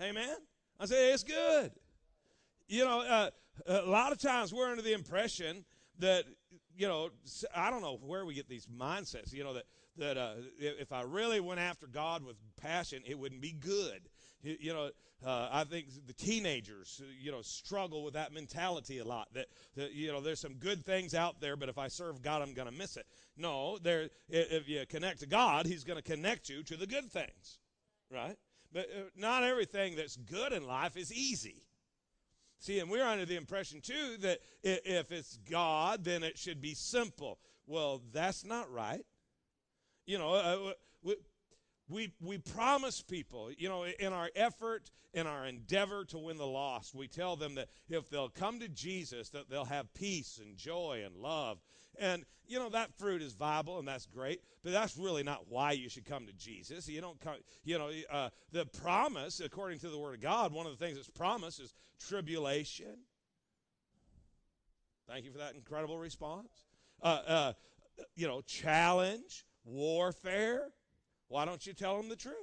Amen? I say, it's good. You know, uh, a lot of times we're under the impression that, you know, I don't know where we get these mindsets, you know, that, that uh, if I really went after God with passion, it wouldn't be good. You know, uh, I think the teenagers, you know, struggle with that mentality a lot. That, that you know, there's some good things out there, but if I serve God, I'm going to miss it. No, there. If you connect to God, He's going to connect you to the good things, right? But uh, not everything that's good in life is easy. See, and we're under the impression too that if it's God, then it should be simple. Well, that's not right. You know, uh, we, we promise people, you know, in our effort, in our endeavor to win the lost, we tell them that if they'll come to Jesus, that they'll have peace and joy and love. And, you know, that fruit is viable and that's great, but that's really not why you should come to Jesus. You don't come, you know, uh, the promise, according to the Word of God, one of the things that's promised is tribulation. Thank you for that incredible response. Uh, uh, you know, challenge, warfare why don't you tell them the truth?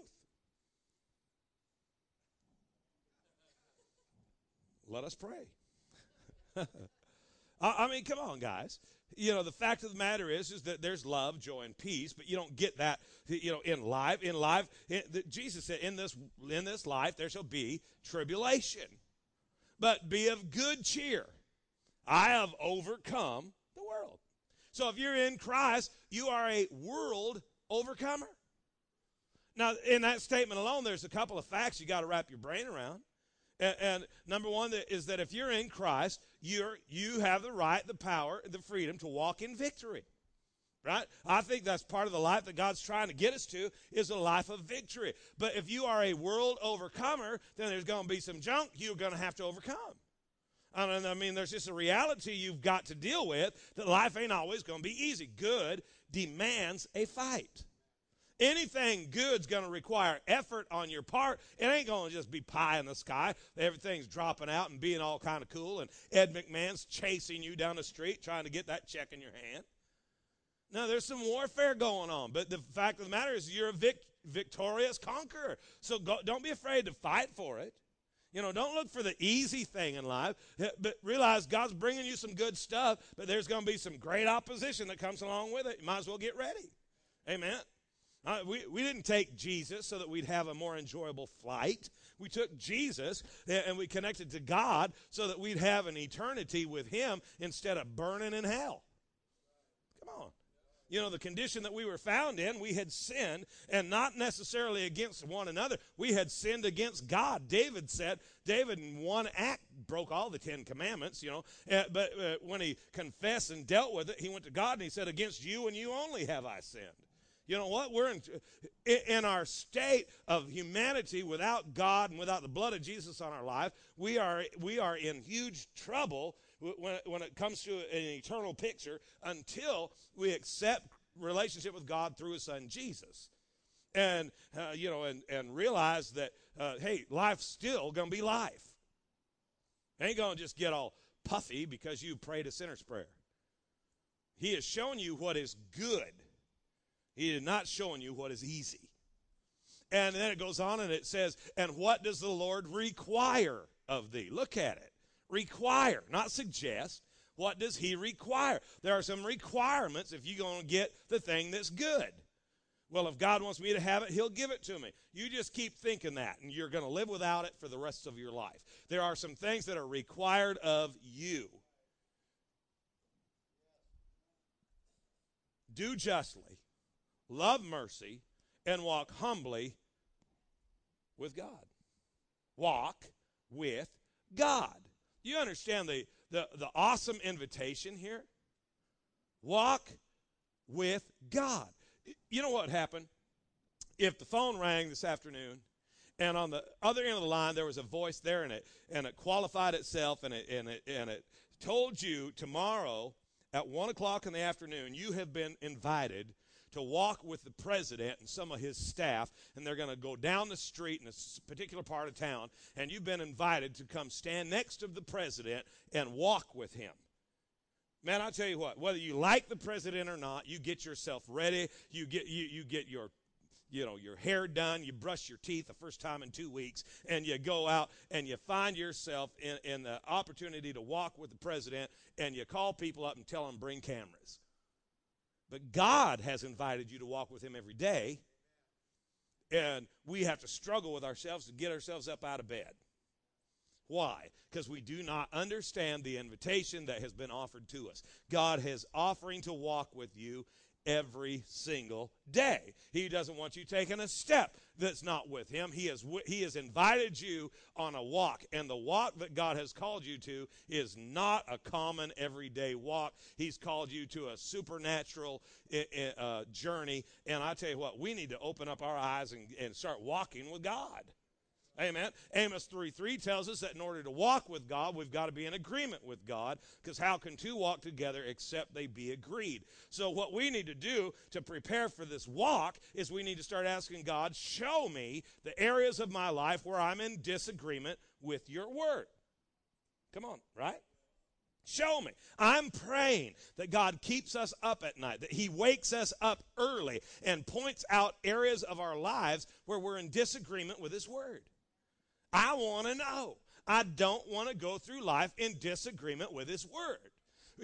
Let us pray. I mean, come on, guys. You know, the fact of the matter is, is that there's love, joy, and peace, but you don't get that, you know, in life. In life, in, the, Jesus said, in this, in this life, there shall be tribulation. But be of good cheer. I have overcome the world. So if you're in Christ, you are a world overcomer. Now, in that statement alone, there's a couple of facts you got to wrap your brain around. And, and, number one is that if you're in Christ, you're you have the right, the power, the freedom to walk in victory. Right? I think that's part of the life that God's trying to get us to is a life of victory. But if you are a world overcomer, then there's going to be some junk you're going to have to overcome. I mean, there's just a reality you've got to deal with that life ain't always going to be easy. Good demands a fight. Anything good's going to require effort on your part. It ain't going to just be pie in the sky. Everything's dropping out and being all kind of cool, and Ed McMahon's chasing you down the street trying to get that check in your hand. Now, there's some warfare going on, but the fact of the matter is you're a vic- victorious conqueror. So go, don't be afraid to fight for it. You know, don't look for the easy thing in life, eh, but realize God's bringing you some good stuff, but there's going to be some great opposition that comes along with it. You might as well get ready. Amen. Uh, we, we didn't take Jesus so that we'd have a more enjoyable flight. We took Jesus and we connected to God so that we'd have an eternity with Him instead of burning in hell. Come on. You know, the condition that we were found in, we had sinned, and not necessarily against one another. We had sinned against God. David said, David in one act broke all the Ten Commandments, you know, uh, but uh, when he confessed and dealt with it, he went to God and he said, Against you and you only have I sinned. You know what? We're in, in our state of humanity without God and without the blood of Jesus on our life. We are, we are in huge trouble when, when it comes to an eternal picture until we accept relationship with God through His Son Jesus. And, uh, you know, and, and realize that, uh, hey, life's still going to be life. ain't going to just get all puffy because you prayed a sinner's prayer. He has shown you what is good he is not showing you what is easy. And then it goes on and it says, And what does the Lord require of thee? Look at it. Require, not suggest. What does he require? There are some requirements if you're going to get the thing that's good. Well, if God wants me to have it, He'll give it to me. You just keep thinking that, and you're going to live without it for the rest of your life. There are some things that are required of you. Do justly, love mercy, and walk humbly with God. Walk with God. You understand the, the, the awesome invitation here? Walk with God. You know what happened? If the phone rang this afternoon and on the other end of the line there was a voice there and it and it qualified itself and it and it and it told you tomorrow at one o'clock in the afternoon you have been invited to walk with the president and some of his staff, and they're going to go down the street in a particular part of town, and you've been invited to come stand next to the president and walk with him. Man, I'll tell you what, whether you like the president or not, you get yourself ready, you get you, you get your you know your hair done. You brush your teeth the first time in two weeks and you go out and you find yourself in, in the opportunity to walk with the president and you call people up and tell them bring cameras but god has invited you to walk with him every day and we have to struggle with ourselves to get ourselves up out of bed why? Because we do not understand the invitation that has been offered to us. God is offering to walk with you every single day. He doesn't want you taking a step that's not with him. He has he has invited you on a walk and the walk that God has called you to is not a common everyday walk. He's called you to a supernatural uh, journey and I tell you what, we need to open up our eyes and, and start walking with God. Amen. Amos 3 3 tells us that in order to walk with God, we've got to be in agreement with God, because how can two walk together except they be agreed? So, what we need to do to prepare for this walk is we need to start asking God, show me the areas of my life where I'm in disagreement with your word. Come on, right? Show me. I'm praying that God keeps us up at night, that He wakes us up early and points out areas of our lives where we're in disagreement with His Word. I want to know. I don't want to go through life in disagreement with His Word.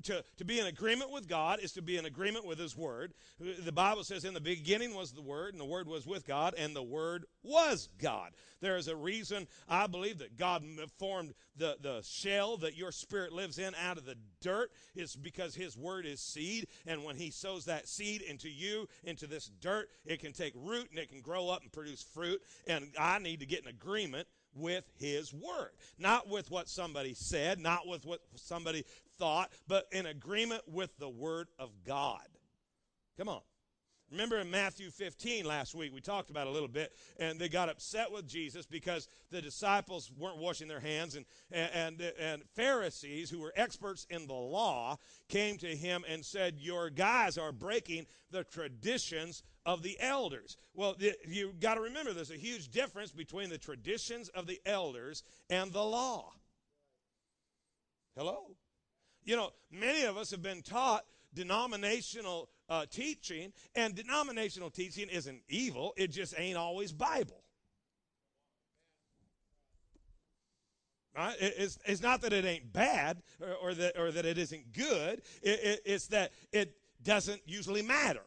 To, to be in agreement with God is to be in agreement with His Word. The Bible says, In the beginning was the Word, and the Word was with God, and the Word was God. There is a reason I believe that God formed the, the shell that your spirit lives in out of the dirt. It's because His Word is seed, and when He sows that seed into you, into this dirt, it can take root and it can grow up and produce fruit. And I need to get in agreement with his word. Not with what somebody said, not with what somebody thought, but in agreement with the word of God. Come on. Remember in Matthew 15 last week, we talked about a little bit, and they got upset with Jesus because the disciples weren't washing their hands, and, and, and Pharisees, who were experts in the law, came to him and said, Your guys are breaking the traditions of the elders. Well, you got to remember there's a huge difference between the traditions of the elders and the law. Hello? You know, many of us have been taught denominational uh, teaching, and denominational teaching isn't evil, it just ain't always Bible. Right? It's, it's not that it ain't bad or, or that, or that it isn't good, it, it, it's that it doesn't usually matter.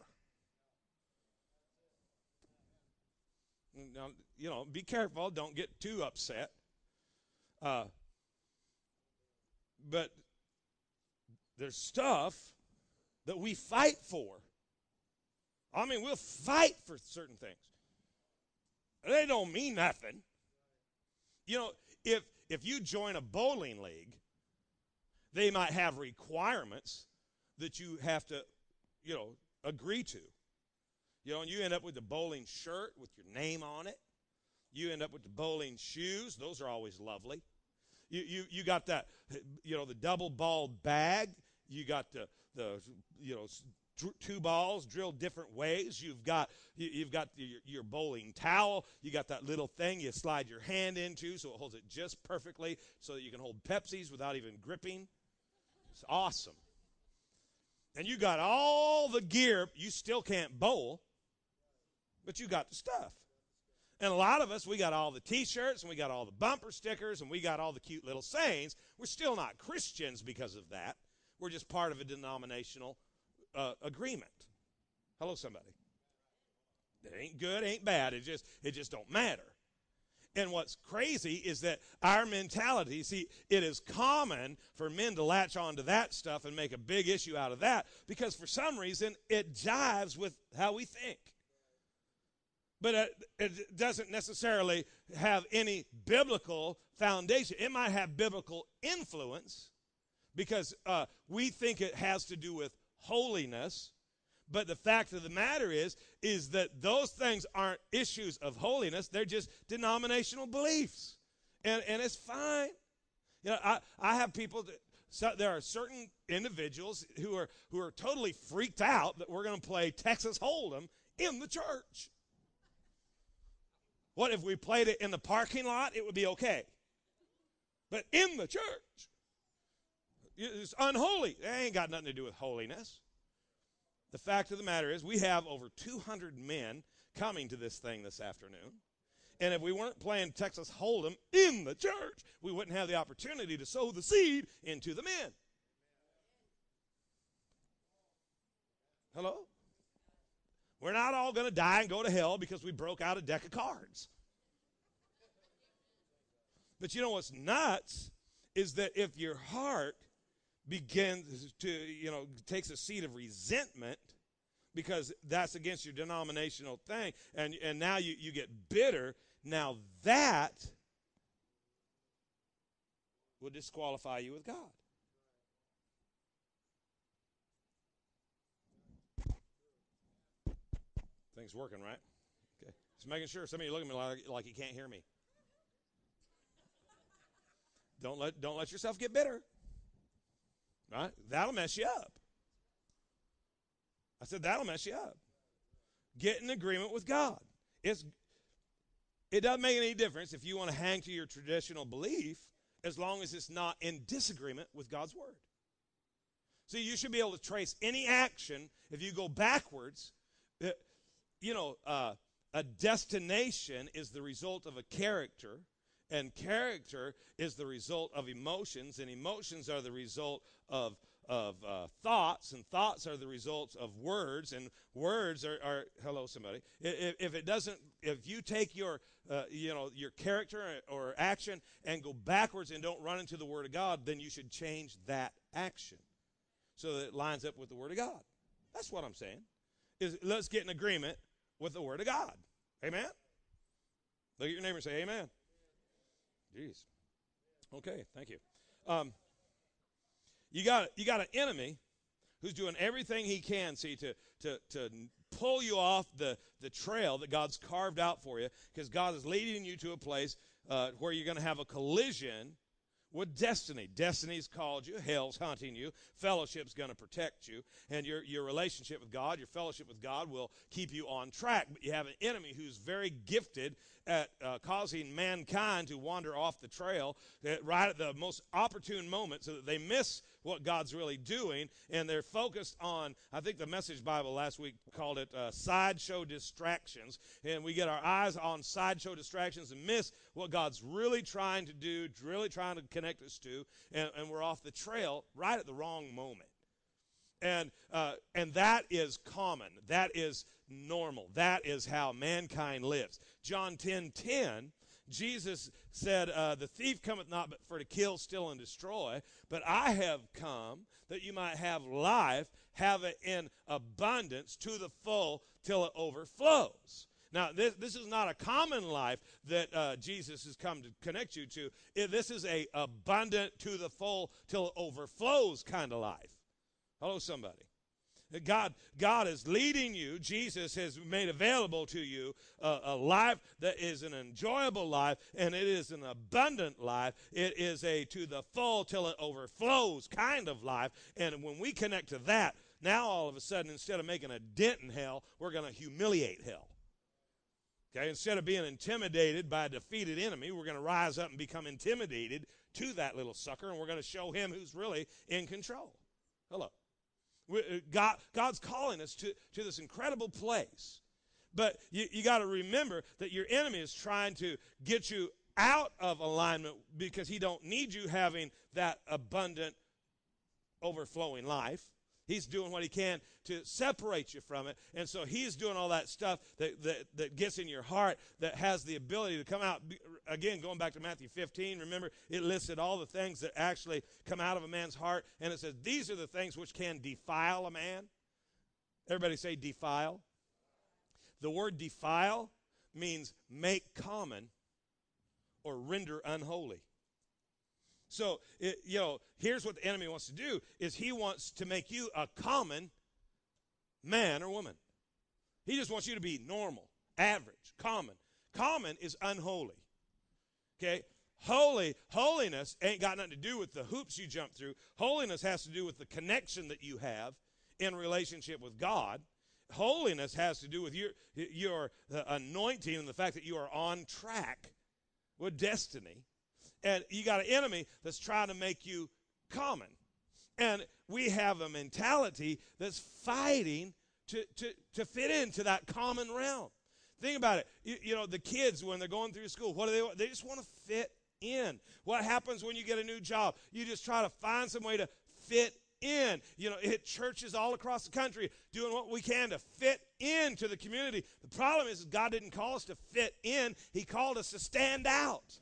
Now, you know, be careful, don't get too upset. Uh, but there's stuff that we fight for. I mean, we'll fight for certain things. They don't mean nothing. You know, if if you join a bowling league, they might have requirements that you have to, you know, agree to. You know, and you end up with the bowling shirt with your name on it. You end up with the bowling shoes. Those are always lovely. You, you, you got that, you know, the double ball bag. You got the, the you know, two balls drilled different ways. You've got you, have got your, your, bowling towel. You got that little thing you slide your hand into so it holds it just perfectly so that you can hold Pepsis without even gripping. It's awesome. And you got all the gear. You still can't bowl, but you got the stuff. And a lot of us, we got all the T-shirts and we got all the bumper stickers and we got all the cute little sayings. We're still not Christians because of that. We're just part of a denominational uh, agreement. Hello, somebody. It ain't good, ain't bad. It just it just don't matter. And what's crazy is that our mentality, see, it is common for men to latch onto that stuff and make a big issue out of that because for some reason it jives with how we think. But it, doesn't necessarily have any biblical foundation. It might have biblical influence because uh, we think it has to do with holiness. But the fact of the matter is, is that those things aren't issues of holiness. They're just denominational beliefs. And, and it's fine. You know, I, I have people that, so there are certain individuals who are, who are totally freaked out that we're going to play Texas Hold'em in the church. What if we played it in the parking lot? It would be okay. But in the church, it's unholy. It ain't got nothing to do with holiness. The fact of the matter is, we have over 200 men coming to this thing this afternoon. And if we weren't playing Texas Hold'em in the church, we wouldn't have the opportunity to sow the seed into the men. Hello? We're not all going to die and go to hell because we broke out a deck of cards. But you know what's nuts is that if your heart begins to, you know, takes a seed of resentment because that's against your denominational thing, and, and now you, you get bitter, now that will disqualify you with God. Things working, right? Okay. Just making sure. Some of you look at me like, like you can't hear me. Don't let, don't let yourself get bitter. Right? That'll mess you up. I said, that'll mess you up. Get in agreement with God. It's, it doesn't make any difference if you want to hang to your traditional belief as long as it's not in disagreement with God's word. See, you should be able to trace any action if you go backwards. Uh, Uh, you know, uh, a destination is the result of a character and character is the result of emotions, and emotions are the result of of uh, thoughts, and thoughts are the results of words, and words are, are hello somebody. If, if, it doesn't, if you take your uh, you know your character or action and go backwards and don't run into the Word of God, then you should change that action so that it lines up with the Word of God. That's what I'm saying. Is let's get an agreement with the Word of God. Amen. Look at your neighbor and say, Amen. Jeez. Okay, thank you. Um, you got you got an enemy who's doing everything he can, see, to to to pull you off the the trail that God's carved out for you, because God is leading you to a place uh, where you're going to have a collision with destiny. Destiny's called you, hell's hunting you, fellowship's going to protect you, and your, your relationship with God, your fellowship with God will keep you on track. But you have an enemy who's very gifted at uh, causing mankind to wander off the trail right at the most opportune moment so that they miss what God's really doing and they're focused on, I think the message Bible last week called it uh, sideshow distractions. And we get our eyes on sideshow distractions and miss what God's really trying to do, really trying to connect us to, and, and we're off the trail right at the wrong moment. And, uh, and that is common. That is normal. That is how mankind lives. John 10 10, Jesus said, uh, The thief cometh not but for to kill, steal, and destroy, but I have come that you might have life, have it in abundance to the full till it overflows. Now, this, this is not a common life that uh, Jesus has come to connect you to. This is a abundant to the full till it overflows kind of life. Hello, somebody. God, God is leading you. Jesus has made available to you a, a, life that is an enjoyable life, and it is an abundant life. It is a to the full till it overflows kind of life. And when we connect to that, now all of a sudden, instead of making a dent in hell, we're going to humiliate hell. Okay, instead of being intimidated by a defeated enemy, we're going to rise up and become intimidated to that little sucker, and we're going to show him who's really in control. Hello. Uh, God, God's calling us to, to this incredible place. But you, you got to remember that your enemy is trying to get you out of alignment because he don't need you having that abundant, overflowing life. He's doing what he can to separate you from it. And so he's doing all that stuff that, that, that gets in your heart that has the ability to come out. Again, going back to Matthew 15, remember it listed all the things that actually come out of a man's heart. And it says, these are the things which can defile a man. Everybody say defile. The word defile means make common or render unholy. So, it, you know, here's what the enemy wants to do is he wants to make you a common man or woman. He just wants you to be normal, average, common. Common is unholy. Okay? Holy, holiness ain't got nothing to do with the hoops you jump through. Holiness has to do with the connection that you have in relationship with God. Holiness has to do with your your anointing and the fact that you are on track with destiny and you got an enemy that's trying to make you common. And we have a mentality that's fighting to, to, to fit into that common realm. Think about it. You, you, know, the kids, when they're going through school, what do they want? They just want to fit in. What happens when you get a new job? You just try to find some way to fit in. You know, hit churches all across the country doing what we can to fit into the community. The problem is God didn't call us to fit in, He called us to stand out.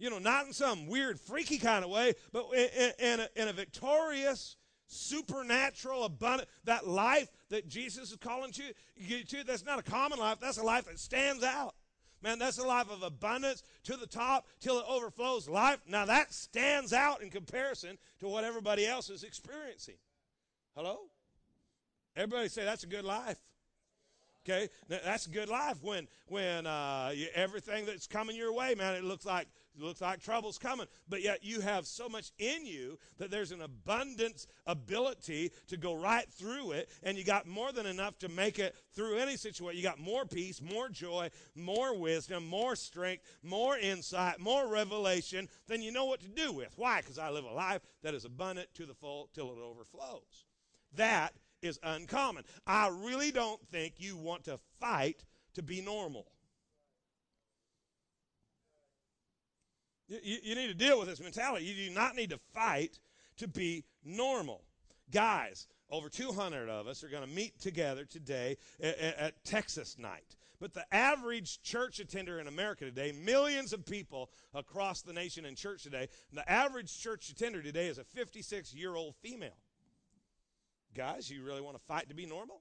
You know, not in some weird, freaky kind of way, but in, in, a, in a victorious, supernatural, abundant, that life that Jesus is calling to you to, that's not a common life, that's a life that stands out. Man, that's a life of abundance to the top till it overflows life. Now that stands out in comparison to what everybody else is experiencing. Hello? Everybody say that's a good life. Okay, that's a good life when when uh, you, everything that's coming your way, man, it looks like it looks like trouble's coming, but yet you have so much in you that there's an abundance ability to go right through it, and you got more than enough to make it through any situation. You got more peace, more joy, more wisdom, more strength, more insight, more revelation than you know what to do with. Why? Because I live a life that is abundant to the full till it overflows. That is uncommon. I really don't think you want to fight to be normal. You, you need to deal with this mentality. You do not need to fight to be normal. Guys, over 200 of us are going to meet together today at, at, Texas night. But the average church attender in America today, millions of people across the nation in church today, the average church attender today is a 56 year old female. Guys, you really want to fight to be normal?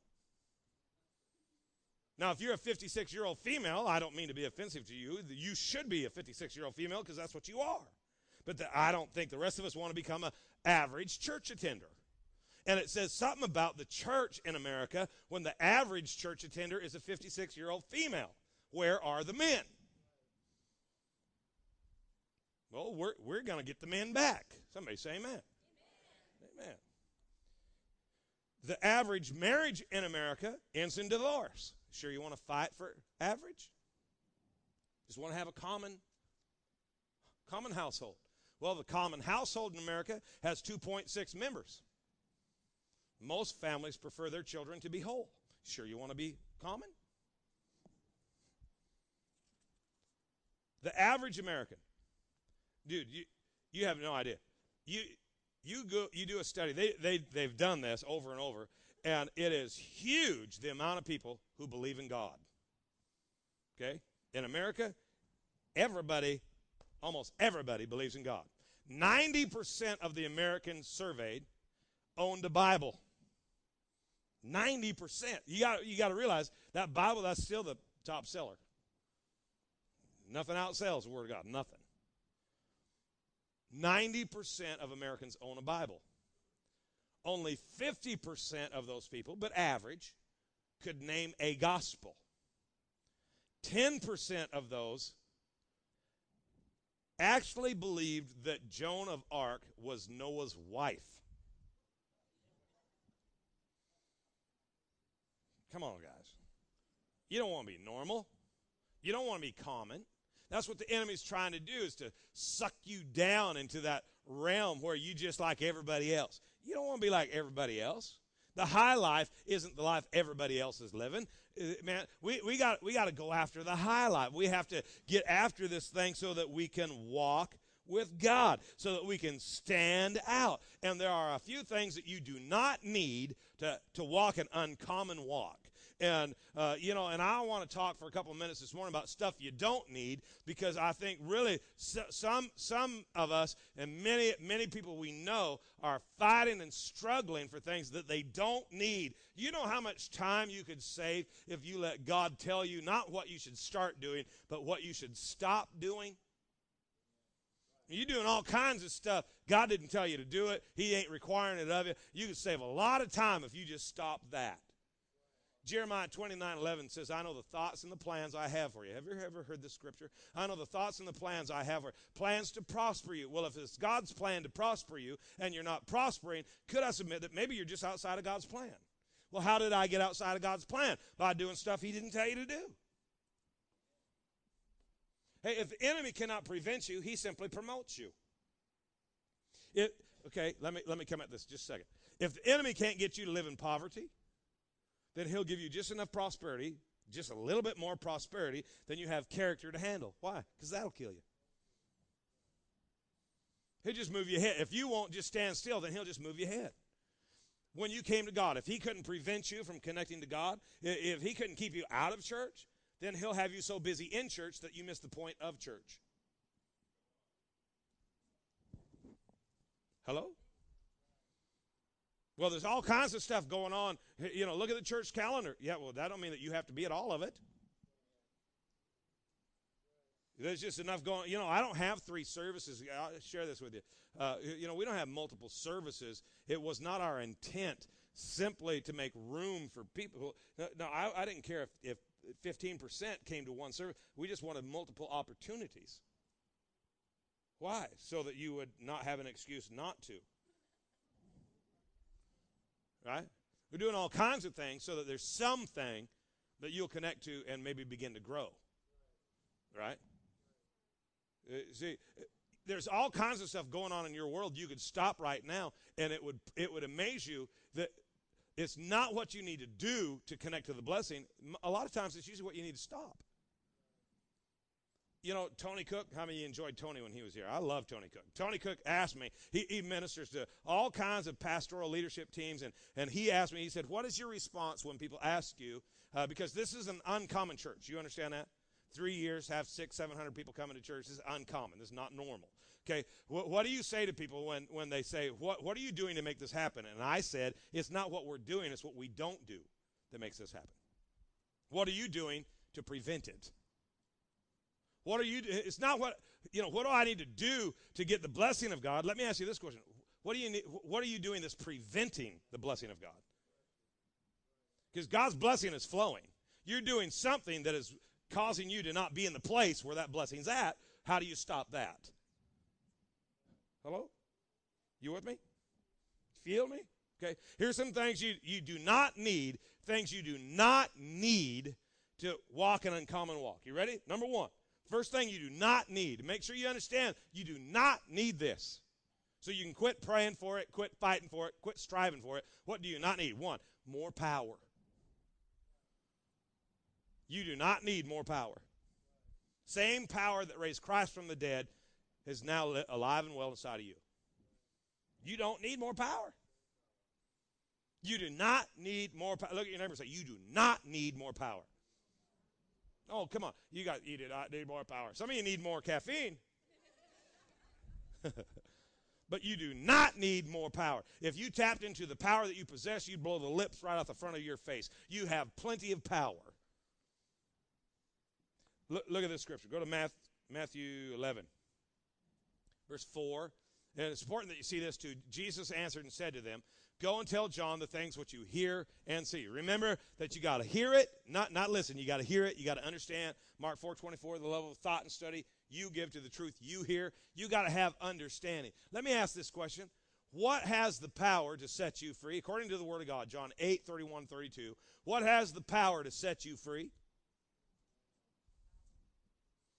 Now, if you're a 56 year old female, I don't mean to be offensive to you. You should be a 56 year old female because that's what you are. But the, I don't think the rest of us want to become an average church attender. And it says something about the church in America when the average church attender is a 56 year old female. Where are the men? Well, we're, we're going to get the men back. Somebody say amen. amen. Amen. The average marriage in America ends in divorce. Sure, you want to fight for average? Just want to have a common, common household. Well, the common household in America has 2.6 members. Most families prefer their children to be whole. Sure, you want to be common? The average American, dude, you, you have no idea. You, you, go, you do a study, they, they, they've done this over and over. And it is huge the amount of people who believe in God. Okay? In America, everybody, almost everybody, believes in God. 90% of the Americans surveyed owned a Bible. 90%. You got you got to realize that Bible that's still the top seller. Nothing outsells the word of God, nothing. 90% of Americans own a Bible. Only 50% of those people, but average, could name a gospel. 10% of those actually believed that Joan of Arc was Noah's wife. Come on, guys. You don't want to be normal. You don't want to be common. That's what the enemy's trying to do is to suck you down into that realm where you just like everybody else. You don't want to be like everybody else. The high life isn't the life everybody else is living. Uh, man, we, we got we got to go after the high life. We have to get after this thing so that we can walk with God, so that we can stand out. And there are a few things that you do not need to, to walk an uncommon walk. And, uh, you know, and I want to talk for a couple minutes this morning about stuff you don't need because I think really some, some of us and many, many people we know are fighting and struggling for things that they don't need. You know how much time you could save if you let God tell you not what you should start doing, but what you should stop doing? You're doing all kinds of stuff. God didn't tell you to do it. He ain't requiring it of you. You could save a lot of time if you just stop that. Jeremiah 29 11 says, I know the thoughts and the plans I have for you. Have you ever heard this scripture? I know the thoughts and the plans I have for you. Plans to prosper you. Well, if it's God's plan to prosper you and you're not prospering, could I submit that maybe you're just outside of God's plan? Well, how did I get outside of God's plan? By doing stuff He didn't tell you to do. Hey, if the enemy cannot prevent you, he simply promotes you. It, okay, let me, let me come at this just a second. If the enemy can't get you to live in poverty, then he'll give you just enough prosperity just a little bit more prosperity than you have character to handle. Why? Because that'll kill you. He'll just move you ahead. If you won't just stand still, then he'll just move you ahead. When you came to God, if he couldn't prevent you from connecting to God, if he couldn't keep you out of church, then he'll have you so busy in church that you miss the point of church. Hello? Well, there's all kinds of stuff going on. You know, look at the church calendar. Yeah, well, that don't mean that you have to be at all of it. There's just enough going. You know, I don't have three services. I'll share this with you. Uh, you know, we don't have multiple services. It was not our intent simply to make room for people. No, I, I didn't care if, if 15% came to one service. We just wanted multiple opportunities. Why? So that you would not have an excuse not to. Right? We're doing all kinds of things so that there's something that you'll connect to and maybe begin to grow. Right? Uh, see, there's all kinds of stuff going on in your world. You could stop right now, and it would it would amaze you that it's not what you need to do to connect to the blessing. A lot of times, it's usually what you need to stop you know, Tony Cooke, how many enjoyed Tony when he was here? I love Tony Cooke. Tony Cooke asked me, he, he, ministers to all kinds of pastoral leadership teams, and, and he asked me, he said, What is your response when people ask you? Uh, because this is an uncommon church. You understand that? Three years, have six, seven hundred people coming to church. This is uncommon. This is not normal. Okay, what, what do you say to people when, when they say, what, what are you doing to make this happen? And I said, It's not what we're doing, it's what we don't do that makes this happen. What are you doing to prevent it? What are you? It's not what you know. What do I need to do to get the blessing of God? Let me ask you this question: What do you need, What are you doing that's preventing the blessing of God? Because God's blessing is flowing. You're doing something that is causing you to not be in the place where that blessing's at. How do you stop that? Hello? You with me? Feel me? Okay. Here's some things you, you do not need, things you do not need to walk an uncommon walk. You ready? Number one, First thing you do not need, make sure you understand, you do not need this. So you can quit praying for it, quit fighting for it, quit striving for it. What do you not need? One, more power. You do not need more power. Same power that raised Christ from the dead is now alive and well inside of you. You don't need more power. You do not need more power. Look at your neighbor and say, You do not need more power. Oh, come on. You got to eat it. I need more power. Some of you need more caffeine. but you do not need more power. If you tapped into the power that you possess, you'd blow the lips right off the front of your face. You have plenty of power. Look, look at this scripture. Go to Matthew 11, verse 4. And it's important that you see this too. Jesus answered and said to them, Go and tell John the things which you hear and see. Remember that you got to hear it, not, not listen. You got to hear it. You got to understand. Mark 4 24, the level of thought and study you give to the truth you hear. You got to have understanding. Let me ask this question. What has the power to set you free? According to the Word of God, John 8 31 32. What has the power to set you free?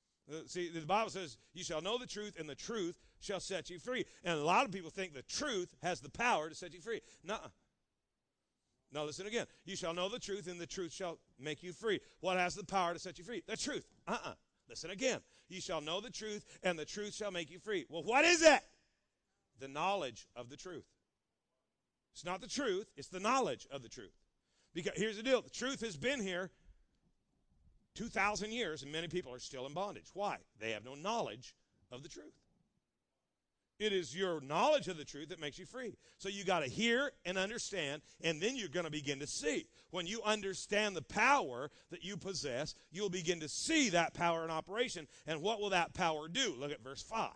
Uh, see, the Bible says, You shall know the truth, and the truth shall set you free. And a lot of people think the truth has the power to set you free. No. Now listen again. You shall know the truth, and the truth shall make you free. What has the power to set you free? The truth. Uh uh-uh. uh Listen again. You shall know the truth, and the truth shall make you free. Well, what is it? The knowledge of the truth. It's not the truth, it's the knowledge of the truth. Because here's the deal the truth has been here 2,000 years, and many people are still in bondage. Why? They have no knowledge of the truth. It is your knowledge of the truth that makes you free. So you got to hear and understand, and then you're going to begin to see. When you understand the power that you possess, you'll begin to see that power in operation. And what will that power do? Look at verse 5.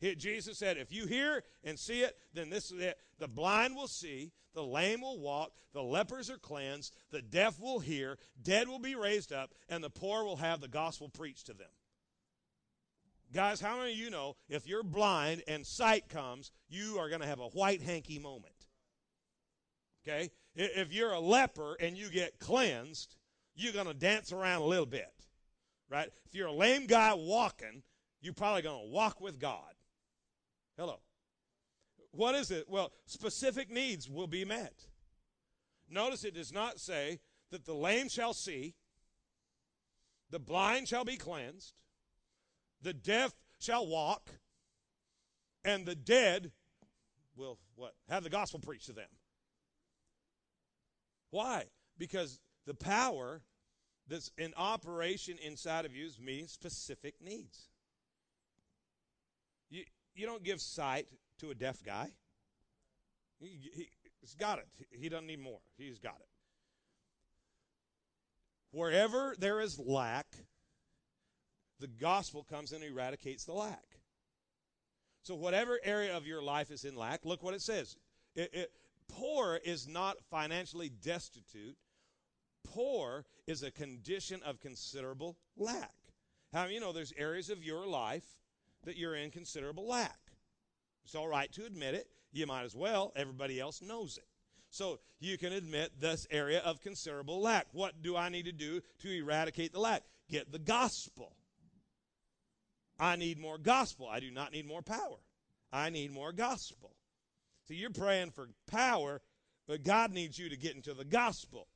Here, Jesus said, If you hear and see it, then this is it. The blind will see, the lame will walk, the lepers are cleansed, the deaf will hear, dead will be raised up, and the poor will have the gospel preached to them. Guys, how many of you know if you're blind and sight comes, you are going to have a white hanky moment? Okay? If you're a leper and you get cleansed, you're going to dance around a little bit. Right? If you're a lame guy walking, you're probably going to walk with God. Hello. What is it? Well, specific needs will be met. Notice it does not say that the lame shall see, the blind shall be cleansed, the deaf shall walk, and the dead will what? Have the gospel preached to them. Why? Because the power that's in operation inside of you is meeting specific needs. You, you don't give sight to a deaf guy. He, he, he's got it. He doesn't need more. He's got it. Wherever there is lack, the gospel comes and eradicates the lack. So, whatever area of your life is in lack, look what it says. It, it, poor is not financially destitute, poor is a condition of considerable lack. How you know there's areas of your life that you're in considerable lack? It's all right to admit it. You might as well. Everybody else knows it. So you can admit this area of considerable lack. What do I need to do to eradicate the lack? Get the gospel. I need more gospel. I do not need more power. I need more gospel. So you're praying for power, but God needs you to get into the gospel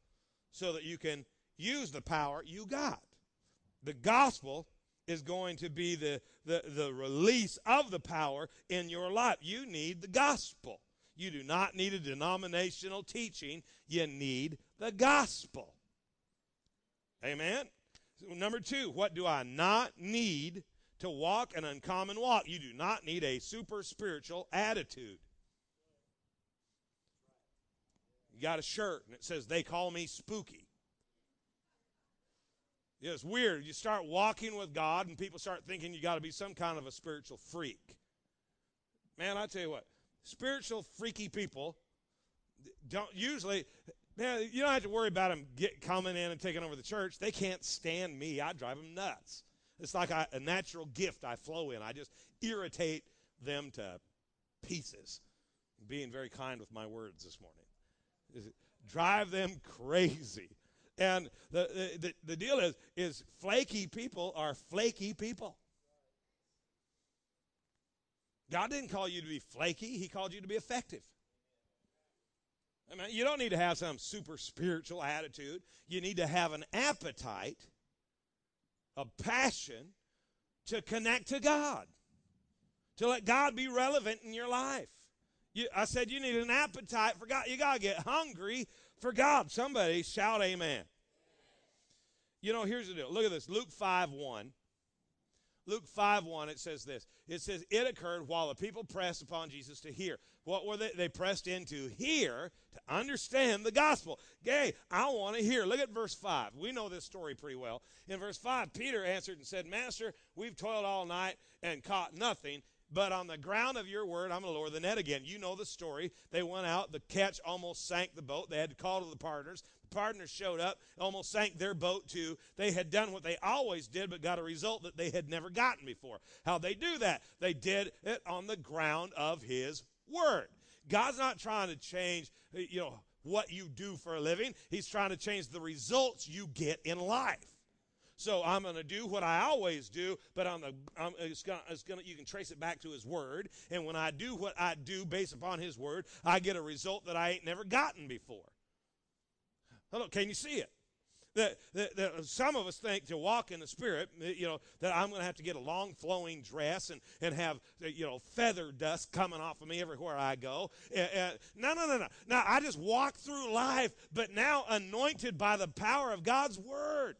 so that you can use the power you got. The gospel is going to be the, the, the release of the power in your life. You need the gospel. You do not need a denominational teaching, you need the gospel. Amen. So number two, what do I not need to walk an uncommon walk? You do not need a super spiritual attitude. You got a shirt and it says, They call me spooky. It's weird. You start walking with God, and people start thinking you got to be some kind of a spiritual freak. Man, I tell you what, spiritual freaky people don't usually. Man, you don't have to worry about them get coming in and taking over the church. They can't stand me. I drive them nuts. It's like I, a natural gift I flow in. I just irritate them to pieces. Being very kind with my words this morning. Drive them crazy. And the, the, the deal is, is flaky people are flaky people. God didn't call you to be flaky, He called you to be effective. I mean, you don't need to have some super spiritual attitude. You need to have an appetite, a passion to connect to God, to let God be relevant in your life. You, I said you need an appetite for God. You got to get hungry for God. Somebody shout amen. You know, here's the deal. Look at this. Luke 5 1. Luke 5 1, it says this. It says, It occurred while the people pressed upon Jesus to hear. What were they? They pressed in to hear, to understand the gospel. Gay, I want to hear. Look at verse 5. We know this story pretty well. In verse 5, Peter answered and said, Master, we've toiled all night and caught nothing. But on the ground of your word, I'm going to lower the net again. You know the story. They went out. The catch almost sank the boat. They had to call to the partners. The partners showed up, almost sank their boat too. They had done what they always did, but got a result that they had never gotten before. How they do that? They did it on the ground of His word. God's not trying to change, you know, what you do for a living. He's trying to change the results you get in life. So I'm going to do what I always do, but on the I'm, it's gonna, it's gonna, you can trace it back to His Word. And when I do what I do based upon His Word, I get a result that I ain't never gotten before. Hello, can you see it? That, that, that, some of us think to walk in the spirit, you know, that I'm going to have to get a long flowing dress and, and have, you know, feather dust coming off of me everywhere I go. Uh, uh, no, no, no, no. Now, I just walk through life, but now anointed by the power of God's word.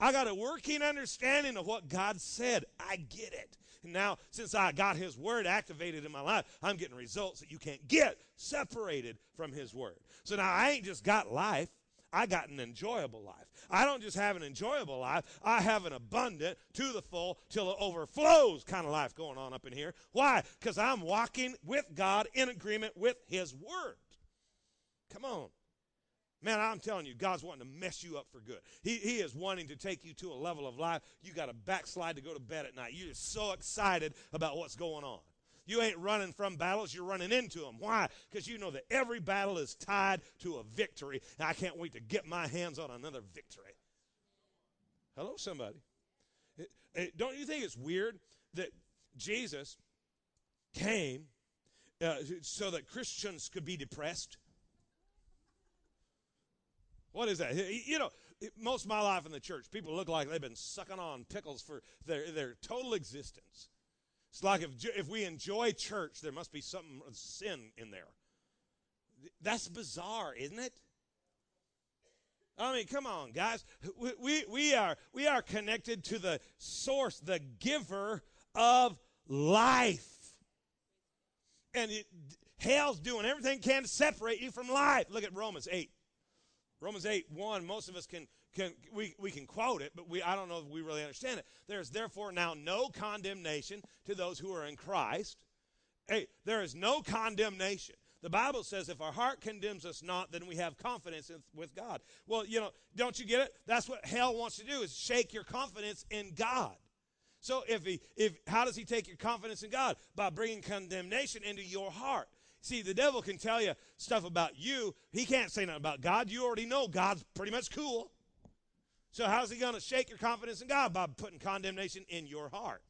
I got a working understanding of what God said. I get it. And now, since I got His Word activated in my life, I'm getting results that you can't get separated from His Word. So now I ain't just got life, I got an enjoyable life. I don't just have an enjoyable life, I have an abundant, to the full, till it overflows kind of life going on up in here. Why? Because I'm walking with God in agreement with His Word. Come on. Man, I'm telling you, God's wanting to mess you up for good. He, he is wanting to take you to a level of life you got to backslide to go to bed at night. You're just so excited about what's going on. You ain't running from battles, you're running into them. Why? Because you know that every battle is tied to a victory, and I can't wait to get my hands on another victory. Hello, somebody. It, it, don't you think it's weird that Jesus came uh, so that Christians could be depressed? What is that? You know, most of my life in the church, people look like they've been sucking on pickles for their, their total existence. It's like if, if we enjoy church, there must be something of sin in there. That's bizarre, isn't it? I mean, come on, guys. We, we, we, are, we are connected to the source, the giver of life. And it, hell's doing everything can to separate you from life. Look at Romans 8. Romans 8, 1, most of us can, can we, we can quote it, but we I don't know if we really understand it. There's therefore now no condemnation to those who are in Christ. Hey, there is no condemnation. The Bible says if our heart condemns us not, then we have confidence in, with God. Well, you know, don't you get it? That's what hell wants to do is shake your confidence in God. So if he if how does he take your confidence in God? By bringing condemnation into your heart. See, the devil can tell you stuff about you. He can't say nothing about God. You already know God's pretty much cool. So how's he going to shake your confidence in God? By putting condemnation in your heart.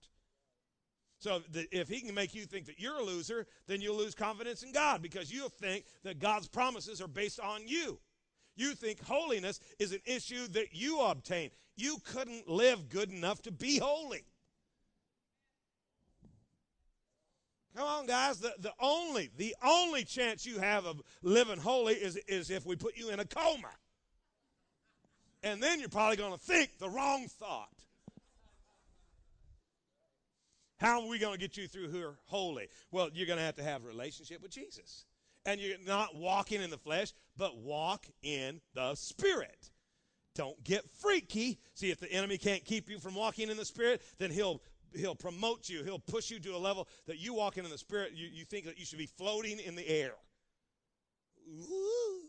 So if he can make you think that you're a loser, then you'll lose confidence in God because you'll think that God's promises are based on you. You think holiness is an issue that you obtain. You couldn't live good enough to be holy. Come on, guys. The, the only, the only chance you have of living holy is, is if we put you in a coma. And then you're probably going to think the wrong thought. How are we going to get you through here holy? Well, you're going to have to have a relationship with Jesus. And you're not walking in the flesh, but walk in the Spirit. Don't get freaky. See, if the enemy can't keep you from walking in the Spirit, then he'll he'll promote you. He'll push you to a level that you walk in the Spirit, you, you think that you should be floating in the air. Ooh.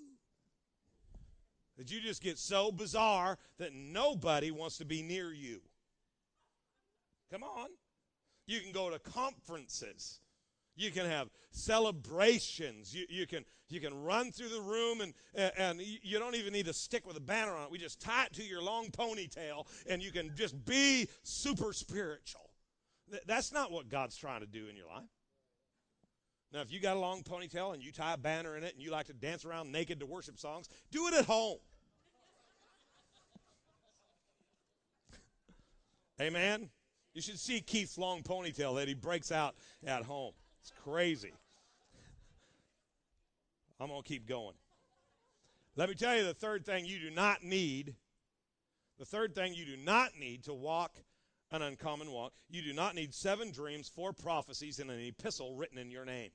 That you just get so bizarre that nobody wants to be near you. Come on. You can go to conferences. You can have celebrations. You, you, can, you can run through the room, and, and you don't even need to stick with a banner on it. We just tie it to your long ponytail, and you can just be super spiritual. That's not what God's trying to do in your life. Now, if you got a long ponytail and you tie a banner in it and you like to dance around naked to worship songs, do it at home. Amen. You should see Keith's long ponytail that he breaks out at home. It's crazy. I'm going to keep going. Let me tell you the third thing you do not need. The third thing you do not need to walk an uncommon walk. You do not need seven dreams, four prophecies, and an epistle written in your name.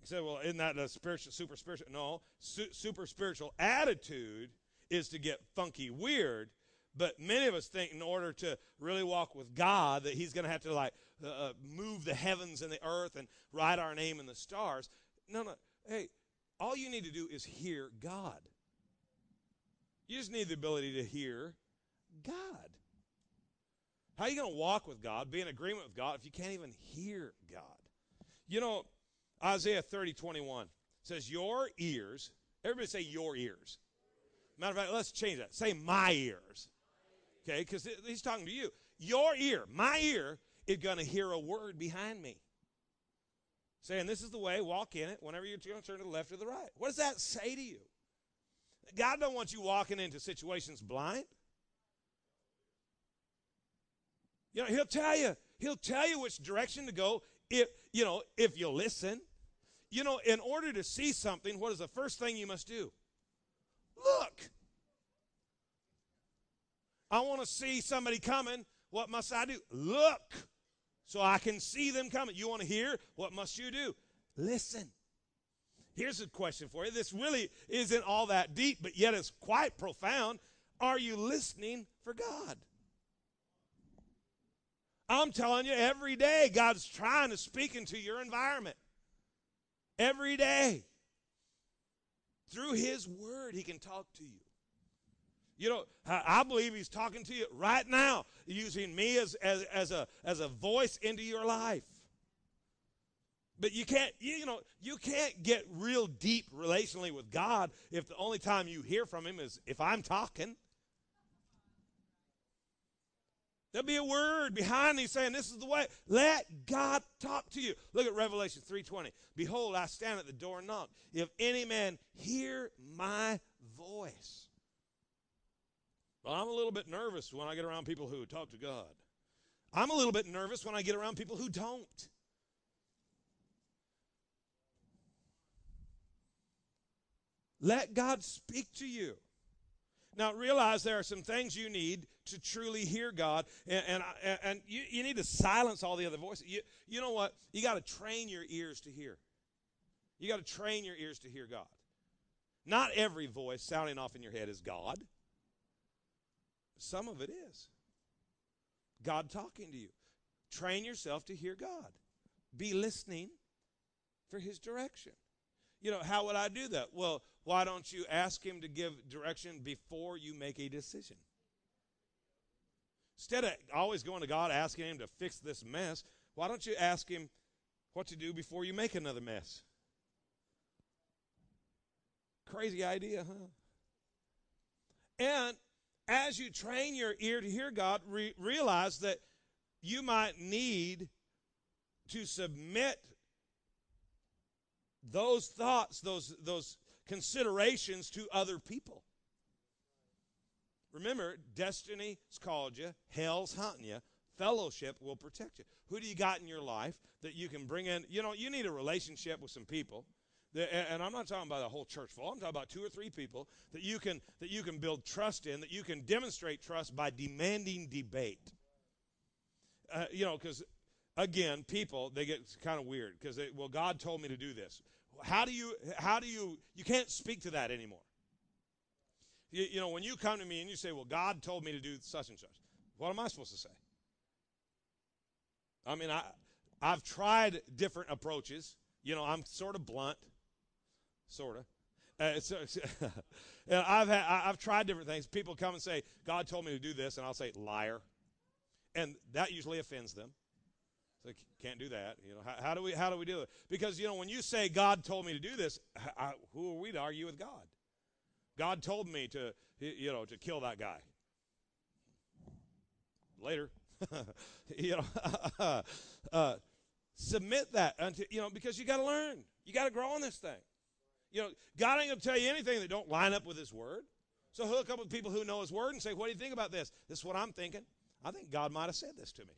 You say, well, isn't that a spiritual, super spiritual? No, su- super spiritual attitude is to get funky weird. But many of us think in order to really walk with God that He's going to have to like uh, uh, move the heavens and the earth and write our name in the stars. No, no. Hey, all you need to do is hear God. You just need the ability to hear God. How are you going to walk with God, be in agreement with God, if you can't even hear God? You know, Isaiah 30, 21 says, Your ears, everybody say your ears. Matter of fact, let's change that. Say my ears. Okay, because he's talking to you. Your ear, my ear, is going to hear a word behind me. Saying, This is the way, walk in it whenever you're going to turn to the left or the right. What does that say to you? God don't want you walking into situations blind. You know, he'll tell you, he'll tell you which direction to go if, you know, if you listen. You know, in order to see something, what is the first thing you must do? Look. I want to see somebody coming. What must I do? Look so I can see them coming. You want to hear? What must you do? Listen. Here's a question for you. This really isn't all that deep, but yet it's quite profound. Are you listening for God? I'm telling you, every day God's trying to speak into your environment. Every day. Through His Word, He can talk to you. You know, I believe He's talking to you right now, using me as, as, as, a, as a voice into your life. But you can't, you know, you can't get real deep relationally with God if the only time you hear from Him is if I'm talking. There'll be a word behind these saying, This is the way. Let God talk to you. Look at Revelation 3:20. Behold, I stand at the door and knock. If any man hear my voice. Well, I'm a little bit nervous when I get around people who talk to God. I'm a little bit nervous when I get around people who don't. Let God speak to you. Now, realize there are some things you need to truly hear God, and, and, and you, you need to silence all the other voices. You, you know what? You got to train your ears to hear. You got to train your ears to hear God. Not every voice sounding off in your head is God. Some of it is. God talking to you. Train yourself to hear God. Be listening for his direction. You know, how would I do that? Well, why don't you ask him to give direction before you make a decision? Instead of always going to God asking him to fix this mess, why don't you ask him what to do before you make another mess? Crazy idea, huh? And as you train your ear to hear God, re- realize that you might need to submit those thoughts, those, those considerations to other people. Remember, destiny's called you, hell's hunting you, fellowship will protect you. Who do you got in your life that you can bring in? You know, you need a relationship with some people and I'm not talking about a whole church full. I'm talking about two or three people that you can that you can build trust in, that you can demonstrate trust by demanding debate. Uh, you know, because again, people they get kind of weird because well, God told me to do this. How do you how do you you can't speak to that anymore? You, you know, when you come to me and you say, "Well, God told me to do such and such," what am I supposed to say? I mean, I I've tried different approaches. You know, I'm sort of blunt sort of. Uh, so, and I've had, I've tried different things. People come and say, "God told me to do this," and I'll say, "Liar," and that usually offends them. So can't do that. You know, how, how, do we how do we do it? Because you know, when you say God told me to do this, I, who are we to argue with God? God told me to you know to kill that guy. Later, you know, uh, submit that unto you know because you got to learn. You got to grow on this thing. You know, God ain't to tell you anything that don't line up with His Word. So hook up with people who know His Word and say, "What do you think about this? This is what I'm thinking. I think God might have said this to me."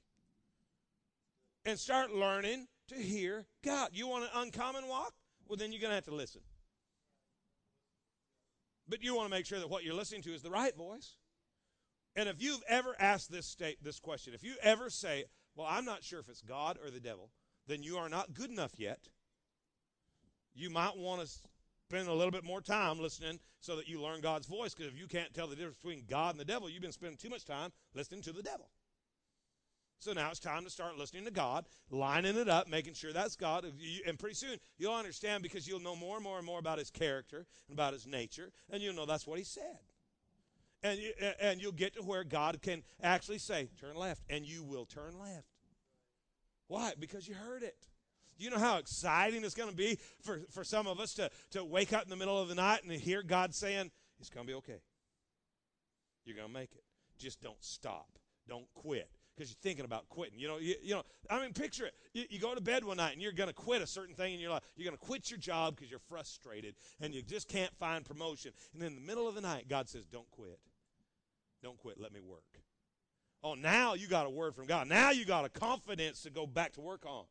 And start learning to hear God. You want an uncommon walk? Well, then you're going to have to listen. But you want to make sure that what you're listening to is the right voice. And if you've ever asked this state this question, if you ever say, "Well, I'm not sure if it's God or the devil," then you are not good enough yet. You might want to spend a little bit more time listening so that you learn God's voice. Because if you can't tell the difference between God and the devil, you've been spending too much time listening to the devil. So now it's time to start listening to God, lining it up, making sure that's God. And pretty soon you'll understand because you'll know more and more and more about His character and about His nature, and you'll know that's what He said. And, you, and you'll get to where God can actually say, turn left, and you will turn left. Why? Because you heard it. Do you know how exciting it's going to be for, for some of us to, to wake up in the middle of the night and hear God saying, It's going to be okay. You're going to make it. Just don't stop. Don't quit. Because you're thinking about quitting. You know, you, you know, I mean, picture it. You, you go to bed one night and you're going to quit a certain thing in your life. You're going to quit your job because you're frustrated and you just can't find promotion. And in the middle of the night, God says, Don't quit. Don't quit. Let me work. Oh, now you got a word from God. Now you got a confidence to go back to work on.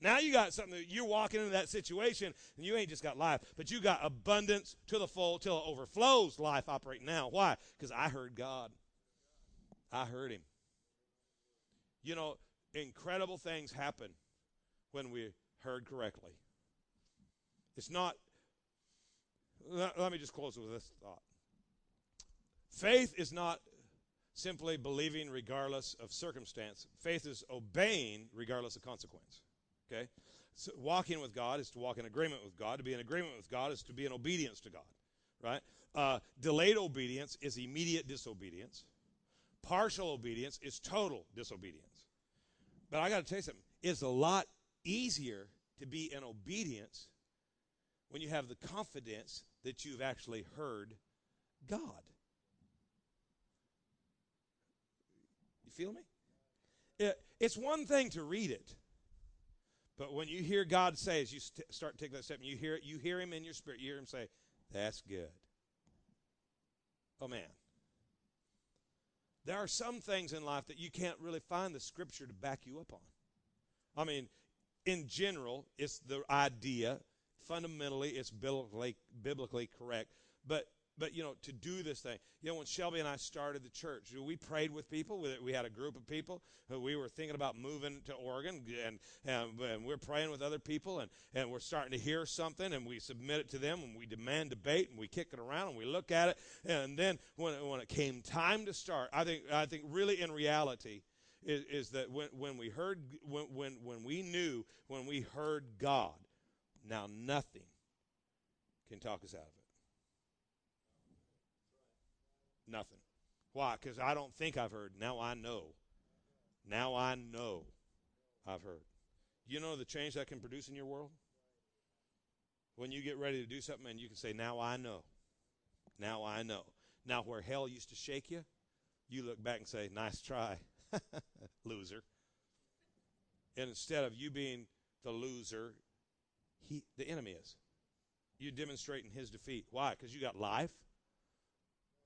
Now you got something that you're walking into that situation and you ain't just got life, but you got abundance to the full till it overflows life operating now. Why? Because I heard God. I heard him. You know, incredible things happen when we heard correctly. It's not, let, me just close with this thought. Faith is not simply believing regardless of circumstance, faith is obeying regardless of consequence. Okay? So walking with God is to walk in agreement with God. To be in agreement with God is to be in obedience to God. Right? Uh, delayed obedience is immediate disobedience. Partial obedience is total disobedience. But I got to tell you something. It's a lot easier to be in obedience when you have the confidence that you've actually heard God. You feel me? It, it's one thing to read it. But when you hear God say, as you st- start taking that step, and you hear it, you hear Him in your spirit. You hear Him say, "That's good." Oh man, there are some things in life that you can't really find the scripture to back you up on. I mean, in general, it's the idea. Fundamentally, it's biblically, biblically correct. But but you know to do this thing you know when shelby and i started the church we prayed with people we had a group of people who we were thinking about moving to oregon and, and, and we're praying with other people and, and we're starting to hear something and we submit it to them and we demand debate and we kick it around and we look at it. And then when, when it came time to start i think i think really in reality is, is that when, when we heard when, when when we knew when we heard god now nothing can talk us out of it Nothing. Why? Because I don't think I've heard. Now I know. Now I know I've heard. You know the change that can produce in your world? When you get ready to do something and you can say, Now I know. Now I know. Now, where hell used to shake you, you look back and say, Nice try, loser. And instead of you being the loser, he, the enemy is. You're demonstrating his defeat. Why? Because you got life,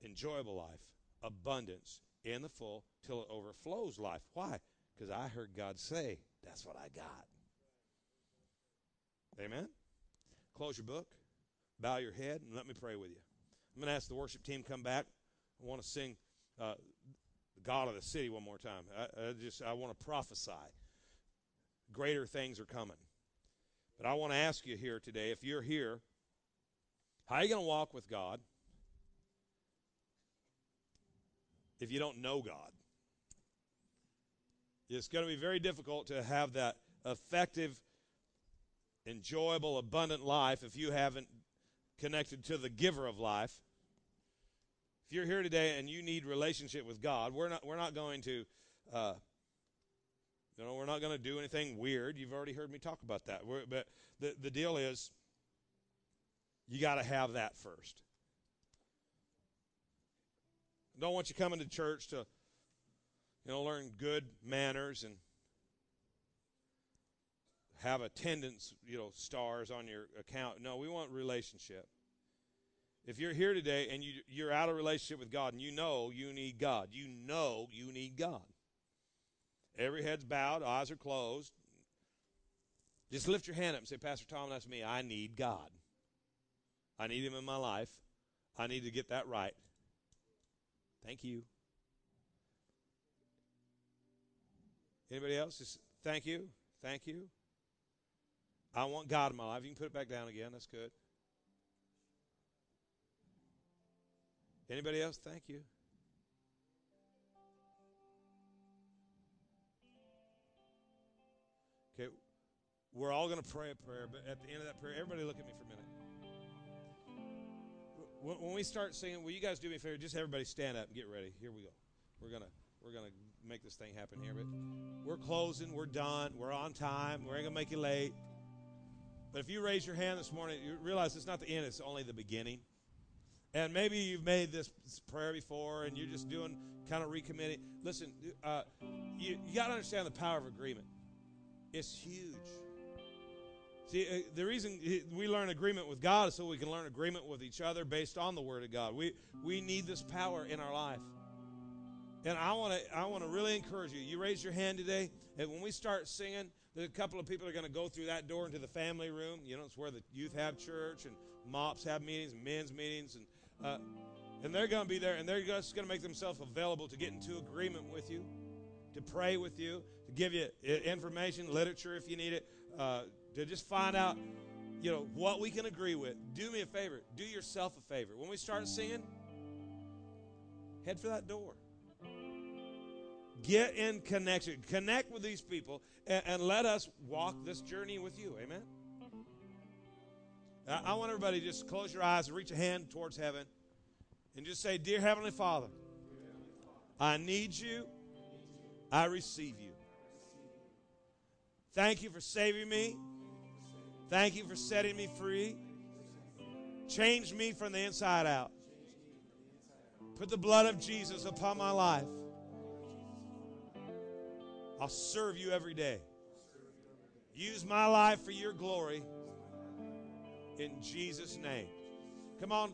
enjoyable life, abundance in the full till it overflows life. Why? Because I heard God say, that's what I got. Amen? Close your book, bow your head, and let me pray with you. I'm going to ask the worship team come back. I want to sing uh, God of the City one more time. I, I just I want to prophesy. Greater things are coming. But I want to ask you here today, if you're here, how are you going to walk with God? If you don't know God. It's going to be very difficult to have that effective, enjoyable, abundant life if you haven't connected to the giver of life. If you're here today and you need relationship with God, we're not we're not going to uh, you know, we're not going to do anything weird. You've already heard me talk about that. We're, but the, the deal is, you got to have that first. Don't want you coming to church to, you know, learn good manners and have attendance, you know, stars on your account. No, we want relationship. If you're here today and you, you're out of relationship with God and you know you need God, you know you need God. Every head's bowed, eyes are closed. Just lift your hand up and say, Pastor Thom, that's me. I need God. I need Him in my life. I need to get that right. Thank you. Anybody else? Just thank you. Thank you. I want God in my life. You can put it back down again. That's good. Anybody else? Thank you. Okay, we're all going to pray a prayer, but at the end of that prayer, everybody look at me for a minute when we start singing, will you guys do me a favor? Just everybody stand up and get ready. Here we go. We're gonna we're gonna make this thing happen here. But we're closing. We're done. We're on time. We ain't gonna make you late. But if you raise your hand this morning, you realize it's not the end. It's only the beginning. And maybe you've made this prayer before, and you're just doing kind of recommitting. Listen, uh, you, you got to understand the power of agreement. It's huge. See, uh, the reason we learn agreement with God is so we can learn agreement with each other based on the Word of God. We, we need this power in our life. And I want to I want to really encourage you. You raise your hand today, and when we start singing, a couple of people are going to go through that door into the family room. You know, it's where the youth have church and MOPS have meetings, and men's meetings, and uh, and they're going to be there, and they're just going to make themselves available to get into agreement with you, to pray with you, to give you uh, information, literature if you need it. Uh, to just find out, you know, what we can agree with. Do me a favor. Do yourself a favor. When we start singing, head for that door. Get in connection. Connect with these people and, and let us walk this journey with you. Amen. I, I want everybody to just close your eyes and reach a hand towards heaven and just say, Dear Heavenly Father, I need you. I receive you. Thank you for saving me. Thank you for setting me free. Change me from the inside out. Put the blood of Jesus upon my life. I'll serve you every day. Use my life for your glory. In Jesus' name. Come on.